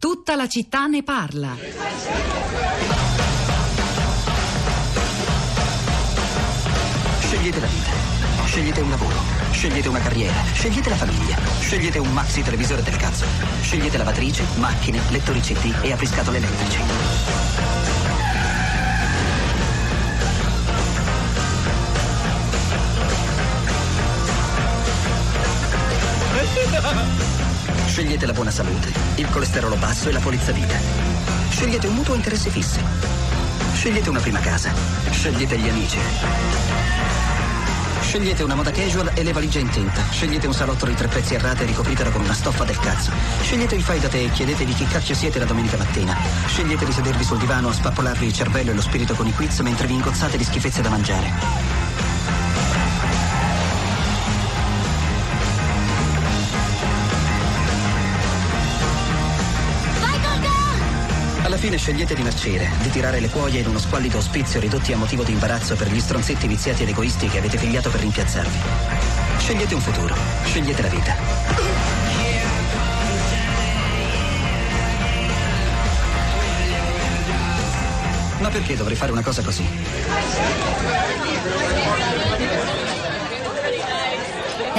Tutta la città ne parla. Scegliete la vita. Scegliete un lavoro. Scegliete una carriera. Scegliete la famiglia. Scegliete un maxi televisore del cazzo. Scegliete lavatrice, macchine, lettori CD e apriscatole elettrici. Scegliete la buona salute, il colesterolo basso e la polizza vita. Scegliete un mutuo a interessi fissi. Scegliete una prima casa. Scegliete gli amici. Scegliete una moda casual e le valigie in tinta. Scegliete un salotto di tre pezzi a rate ricopritela con una stoffa del cazzo. Scegliete il fai da te e chiedetevi chi cacchio siete la domenica mattina. Scegliete di sedervi sul divano a spappolarvi il cervello e lo spirito con i quiz mentre vi ingozzate di schifezze da mangiare. Fine scegliete di marcire, di tirare le cuoia in uno squallido ospizio ridotti a motivo di imbarazzo per gli stronzetti viziati ed egoisti che avete figliato per rimpiazzarvi. Scegliete un futuro, scegliete la vita. Ma perché dovrei fare una cosa così?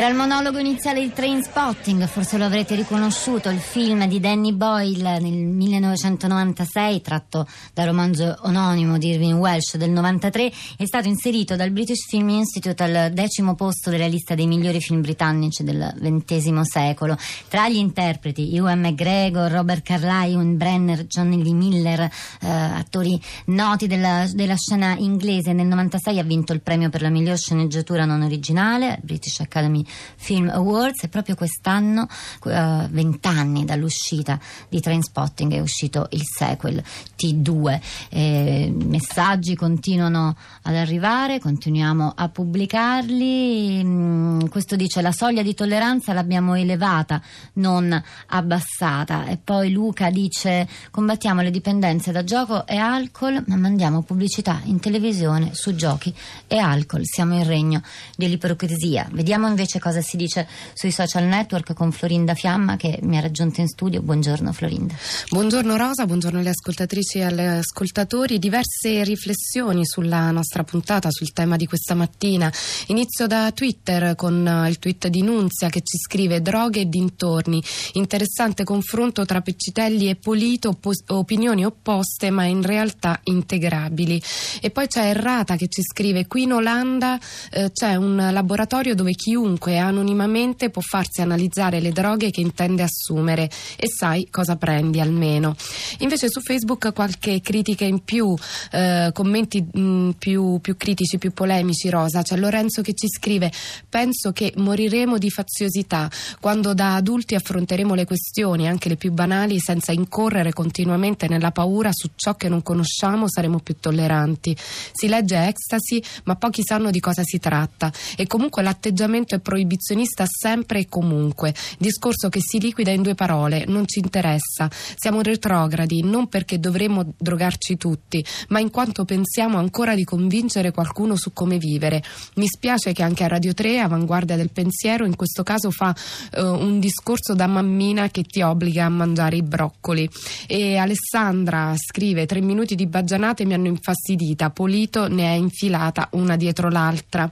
Era il monologo iniziale di Train Spotting, forse lo avrete riconosciuto, il film di Danny Boyle nel 1996, tratto dal romanzo omonimo di Irving Welsh del 93, è stato inserito dal British Film Institute al decimo posto della lista dei migliori film britannici del XX secolo. Tra gli interpreti Ewan McGregor, Robert Carlyle, Ewan Brenner, Johnny Lee Miller, eh, attori noti della, della scena inglese, nel 96 ha vinto il premio per la miglior sceneggiatura non originale, British Academy Film Awards e proprio quest'anno, eh, vent'anni dall'uscita di Trainspotting, è uscito il sequel T2. Eh, messaggi continuano ad arrivare, continuiamo a pubblicarli. Mm, questo dice la soglia di tolleranza l'abbiamo elevata, non abbassata. E poi Luca dice combattiamo le dipendenze da gioco e alcol, ma mandiamo pubblicità in televisione su giochi e alcol. Siamo in regno dell'ipocrisia. Vediamo invece cosa si dice sui social network con Florinda Fiamma che mi ha raggiunto in studio. Buongiorno Florinda. Buongiorno Rosa, buongiorno alle ascoltatrici e agli ascoltatori. Diverse riflessioni sulla nostra puntata, sul tema di questa mattina. Inizio da Twitter con il tweet di Nunzia che ci scrive droghe e dintorni. Interessante confronto tra Peccitelli e Polito, opinioni opposte ma in realtà integrabili. E poi c'è Errata che ci scrive qui in Olanda eh, c'è un laboratorio dove chiunque anonimamente può farsi analizzare le droghe che intende assumere e sai cosa prendi almeno. Invece su Facebook qualche critica in più, eh, commenti mh, più, più critici, più polemici, Rosa. C'è Lorenzo che ci scrive: Penso che moriremo di faziosità quando da adulti affronteremo le questioni, anche le più banali, senza incorrere continuamente nella paura su ciò che non conosciamo, saremo più tolleranti. Si legge ecstasy, ma pochi sanno di cosa si tratta e comunque l'atteggiamento è proibizionista sempre e comunque. Discorso che si liquida in due parole, non ci interessa. Siamo retrogradi non perché dovremmo drogarci tutti, ma in quanto pensiamo ancora di convincere qualcuno su come vivere. Mi spiace che anche a Radio 3, Avanguardia del Pensiero, in questo caso fa uh, un discorso da mammina che ti obbliga a mangiare i broccoli. E Alessandra scrive: Tre minuti di baggianate mi hanno infastidita. Polito ne ha infilata una dietro l'altra.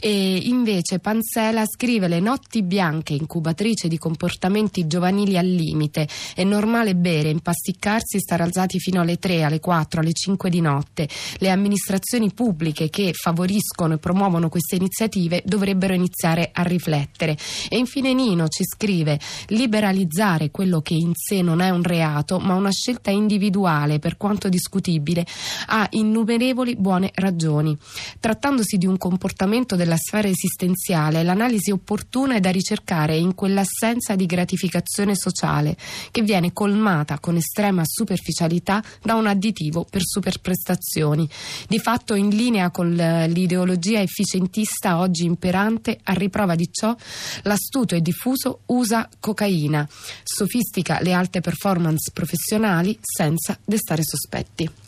E invece Pansela scrive le notti bianche, incubatrice di comportamenti giovanili al limite. È normale bere, impasticcarsi, stare alzati fino alle 3, alle 4, alle 5 di notte. Le amministrazioni pubbliche che favoriscono e promuovono queste iniziative dovrebbero iniziare a riflettere. E infine Nino ci scrive liberalizzare quello che in sé non è un reato, ma una scelta individuale, per quanto discutibile, ha innumerevoli buone ragioni. Trattandosi di un comportamento della sfera esistenziale, l'analisi opportuna è da ricercare in quell'assenza di gratificazione sociale che viene colmata con estrema superficialità da un additivo per superprestazioni. Di fatto in linea con l'ideologia efficientista oggi imperante, a riprova di ciò, l'astuto e diffuso usa cocaina, sofistica le alte performance professionali senza destare sospetti.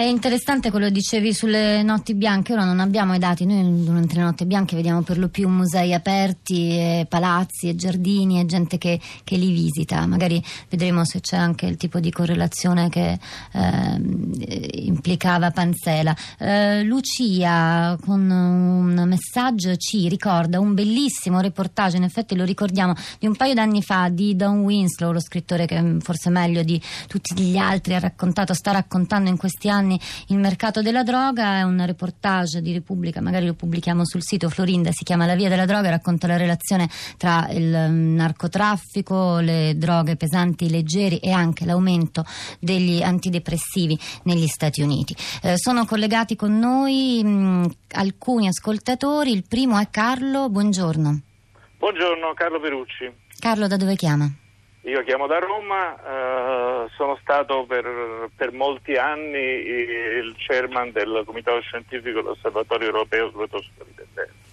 È interessante quello che dicevi sulle notti bianche, ora non abbiamo i dati, noi durante le notti bianche vediamo per lo più musei aperti, e palazzi e giardini e gente che, che, li visita, magari vedremo se c'è anche il tipo di correlazione che eh, implicava Panzela. Eh, Lucia con un messaggio ci ricorda un bellissimo reportage, in effetti lo ricordiamo, di un paio d'anni fa di Don Winslow, lo scrittore che forse meglio di tutti gli altri ha raccontato, sta raccontando in questi anni anni il mercato della droga, è un reportage di Repubblica, magari lo pubblichiamo sul sito Florinda, si chiama La via della droga, racconta la relazione tra il mm, narcotraffico, le droghe pesanti, leggeri e anche l'aumento degli antidepressivi negli Stati Uniti. Eh, sono collegati con noi mh, mm, alcuni ascoltatori, il primo è Carlo, buongiorno. Buongiorno, Carlo Perucci. Carlo, da dove chiama? Io chiamo da Roma, eh, sono stato per, per, molti anni il chairman del Comitato Scientifico dell'Osservatorio Europeo sulle tossicodipendenze.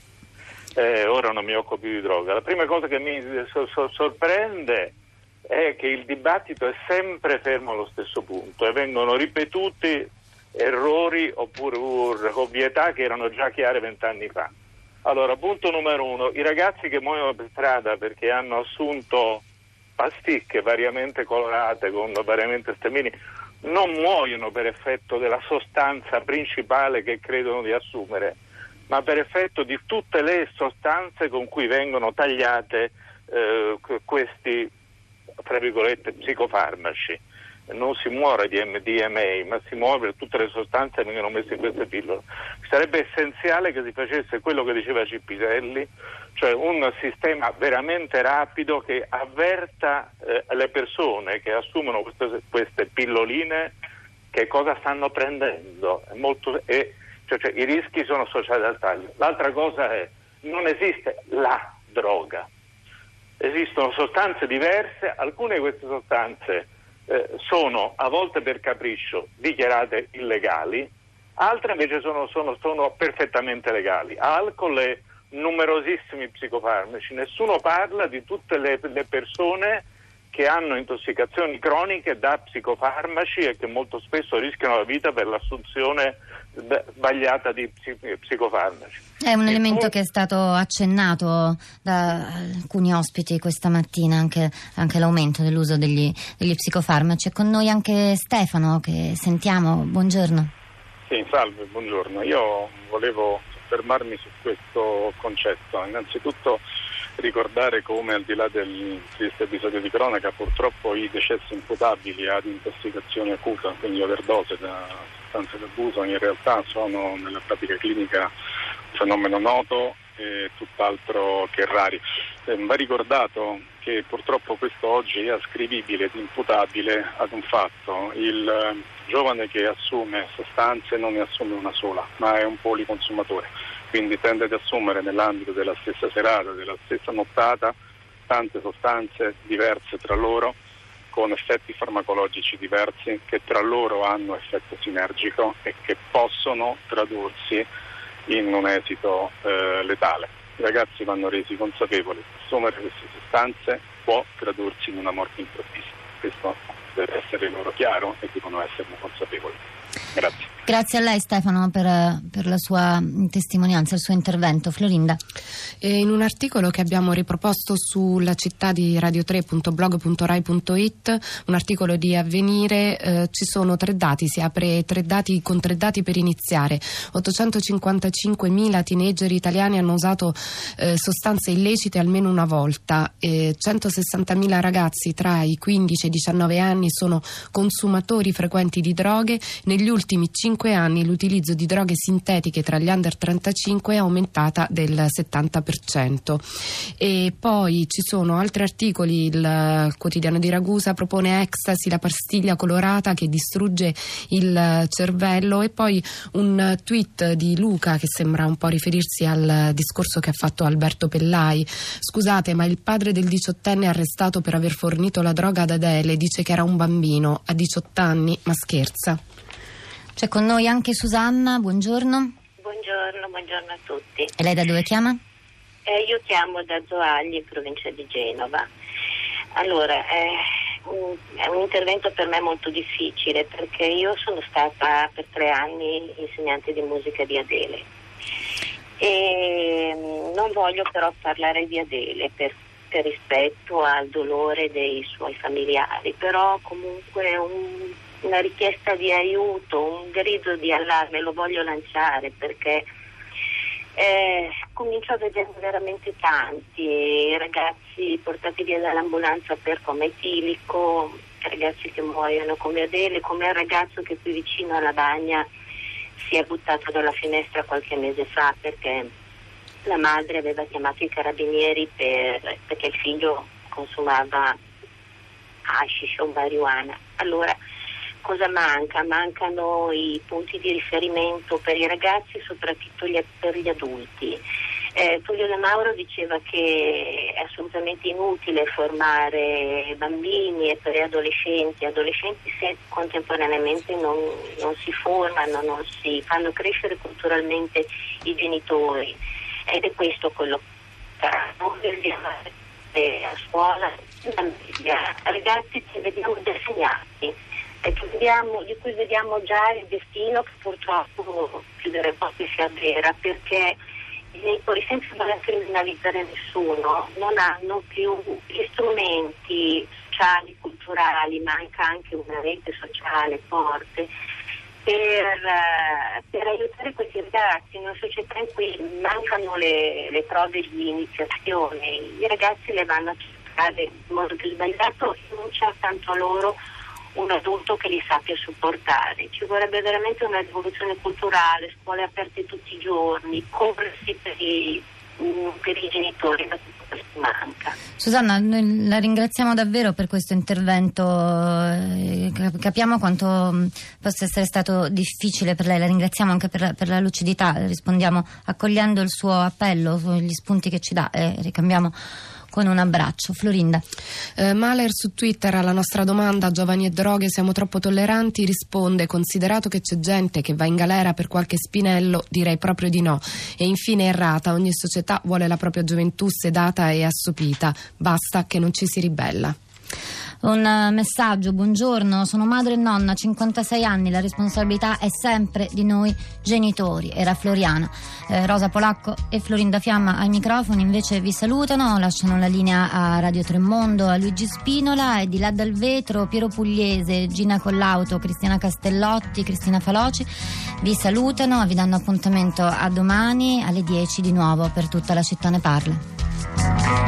Eh, ora non mi occupo più di droga. La prima cosa che mi so, so, sorprende è che il dibattito è sempre fermo allo stesso punto e vengono ripetuti errori oppure ovvietà che erano già chiare vent'anni fa. Allora, punto numero uno, i ragazzi che muoiono per strada perché hanno assunto pasticche variamente colorate con variamente stemini non muoiono per effetto della sostanza principale che credono di assumere, ma per effetto di tutte le sostanze con cui vengono tagliate eh, questi, tra virgolette, psicofarmaci non si muore di MDMA, ma si muore per tutte le sostanze che vengono messe in queste pillole. Sarebbe essenziale che si facesse quello che diceva Cipiselli, cioè un sistema veramente rapido che avverta eh, le persone che assumono queste, queste pilloline che cosa stanno prendendo molto, e, cioè, cioè, i rischi sono associati al taglio. L'altra cosa è non esiste la droga, esistono sostanze diverse, alcune di queste sostanze eh, sono a volte per capriccio dichiarate illegali, altre invece sono, sono, sono perfettamente legali. Alcol e numerosissimi psicofarmaci, nessuno parla di tutte le, le persone che hanno intossicazioni croniche da psicofarmaci e che molto spesso rischiano la vita per l'assunzione sbagliata di psicofarmaci. È un elemento poi... che è stato accennato da alcuni ospiti questa mattina, anche, anche l'aumento dell'uso degli, degli, psicofarmaci. È con noi anche Stefano che sentiamo. Buongiorno. Sì, salve, buongiorno. Io volevo soffermarmi su questo concetto. Innanzitutto ricordare come al di là del triste episodio di cronaca purtroppo i decessi imputabili ad intossicazione acuta, quindi overdose da sostanze d'abuso, in realtà sono nella pratica clinica un fenomeno noto e tutt'altro che rari. Eh, va ricordato che purtroppo questo oggi è ascrivibile ed imputabile ad un fatto. Il eh, giovane che assume sostanze non ne assume una sola, ma è un policonsumatore quindi tende ad assumere nell'ambito della stessa serata, della stessa nottata, tante sostanze diverse tra loro, con effetti farmacologici diversi che tra loro hanno effetto sinergico e che possono tradursi in un esito eh, letale. I ragazzi vanno resi consapevoli che assumere queste sostanze può tradursi in una morte improvvisa. Questo deve essere loro chiaro e devono esserne consapevoli. Grazie. Grazie a lei Stefano per, per, la sua testimonianza, il suo intervento. Florinda. E in un articolo che abbiamo riproposto sulla città di radio3.blog.rai.it, un articolo di avvenire, eh, ci sono tre dati, si apre tre dati, con tre dati per iniziare. 855.000 teenager italiani hanno usato eh, sostanze illecite almeno una volta, eh, 160.000 ragazzi tra i 15 e i 19 anni sono consumatori frequenti di droghe, negli ultimi 5 5 anni l'utilizzo di droghe sintetiche tra gli under 35 è aumentata del 70%. E poi ci sono altri articoli, il quotidiano di Ragusa propone ecstasy, la pastiglia colorata che distrugge il cervello e poi un tweet di Luca che sembra un po' riferirsi al discorso che ha fatto Alberto Pellai. Scusate, ma il padre del diciottenne arrestato per aver fornito la droga ad Adele dice che era un bambino, a 18 anni, ma scherza. C'è con noi anche Susanna, buongiorno. Buongiorno, buongiorno a tutti. E lei da dove chiama? Eh, io chiamo da Zoagli, provincia di Genova. Allora, eh, un, è un intervento per me molto difficile perché io sono stata per tre anni insegnante di musica di Adele e mm, non voglio però parlare di Adele per, per rispetto al dolore dei suoi familiari, però comunque un, una richiesta di aiuto, un grido di allarme lo voglio lanciare perché eh, comincio a vedere veramente tanti ragazzi portati via dall'ambulanza per coma etilico, ragazzi che muoiono come Adele, come il ragazzo che qui vicino alla bagna si è buttato dalla finestra qualche mese fa perché la madre aveva chiamato i carabinieri per, perché il figlio consumava hashish o marijuana. Allora cosa manca? Mancano i punti di riferimento per i ragazzi, soprattutto gli, per gli adulti. Eh, Tullio De Mauro diceva che è assolutamente inutile formare bambini e preadolescenti, adolescenti se contemporaneamente non, non si formano, non si fanno crescere culturalmente i genitori. Ed è questo quello che a scuola, ragazzi che vediamo disegnati vediamo, di cui vediamo già il destino che purtroppo più delle volte si avvera perché i genitori senza voler criminalizzare nessuno non hanno più gli strumenti sociali, culturali, manca anche una rete sociale forte per, eh, per, aiutare questi ragazzi in una società in cui mancano le, le prove di iniziazione, i ragazzi le vanno a cercare in modo più sbagliato e non c'è tanto loro un adulto che li sappia supportare. Ci vorrebbe veramente una rivoluzione culturale, scuole aperte tutti i giorni, corsi per i, mm, per i genitori, manca. Susanna, noi la ringraziamo davvero per questo intervento, eh, capiamo quanto mm, possa essere stato difficile per lei, la ringraziamo anche per la, per la lucidità, rispondiamo accogliendo il suo appello, gli spunti che ci dà e ricambiamo con un abbraccio. Florinda. Eh, Mahler su Twitter alla nostra domanda giovani e droghe siamo troppo tolleranti risponde considerato che c'è gente che va in galera per qualche spinello direi proprio di no e infine errata ogni società vuole la propria gioventù sedata e assopita basta che non ci si ribella. Un eh, messaggio, buongiorno, sono madre e nonna, 56 anni, la responsabilità è sempre di noi genitori. Era Floriana. Eh, Rosa Polacco e Florinda Fiamma ai microfoni invece vi salutano, lasciano la linea a Radio Tremondo, a Luigi Spinola e di là dal vetro Piero Pugliese, Gina Collauto, Cristiana Castellotti, Cristina Faloci vi salutano, vi danno appuntamento a domani alle 10 di nuovo per tutta la città ne parla.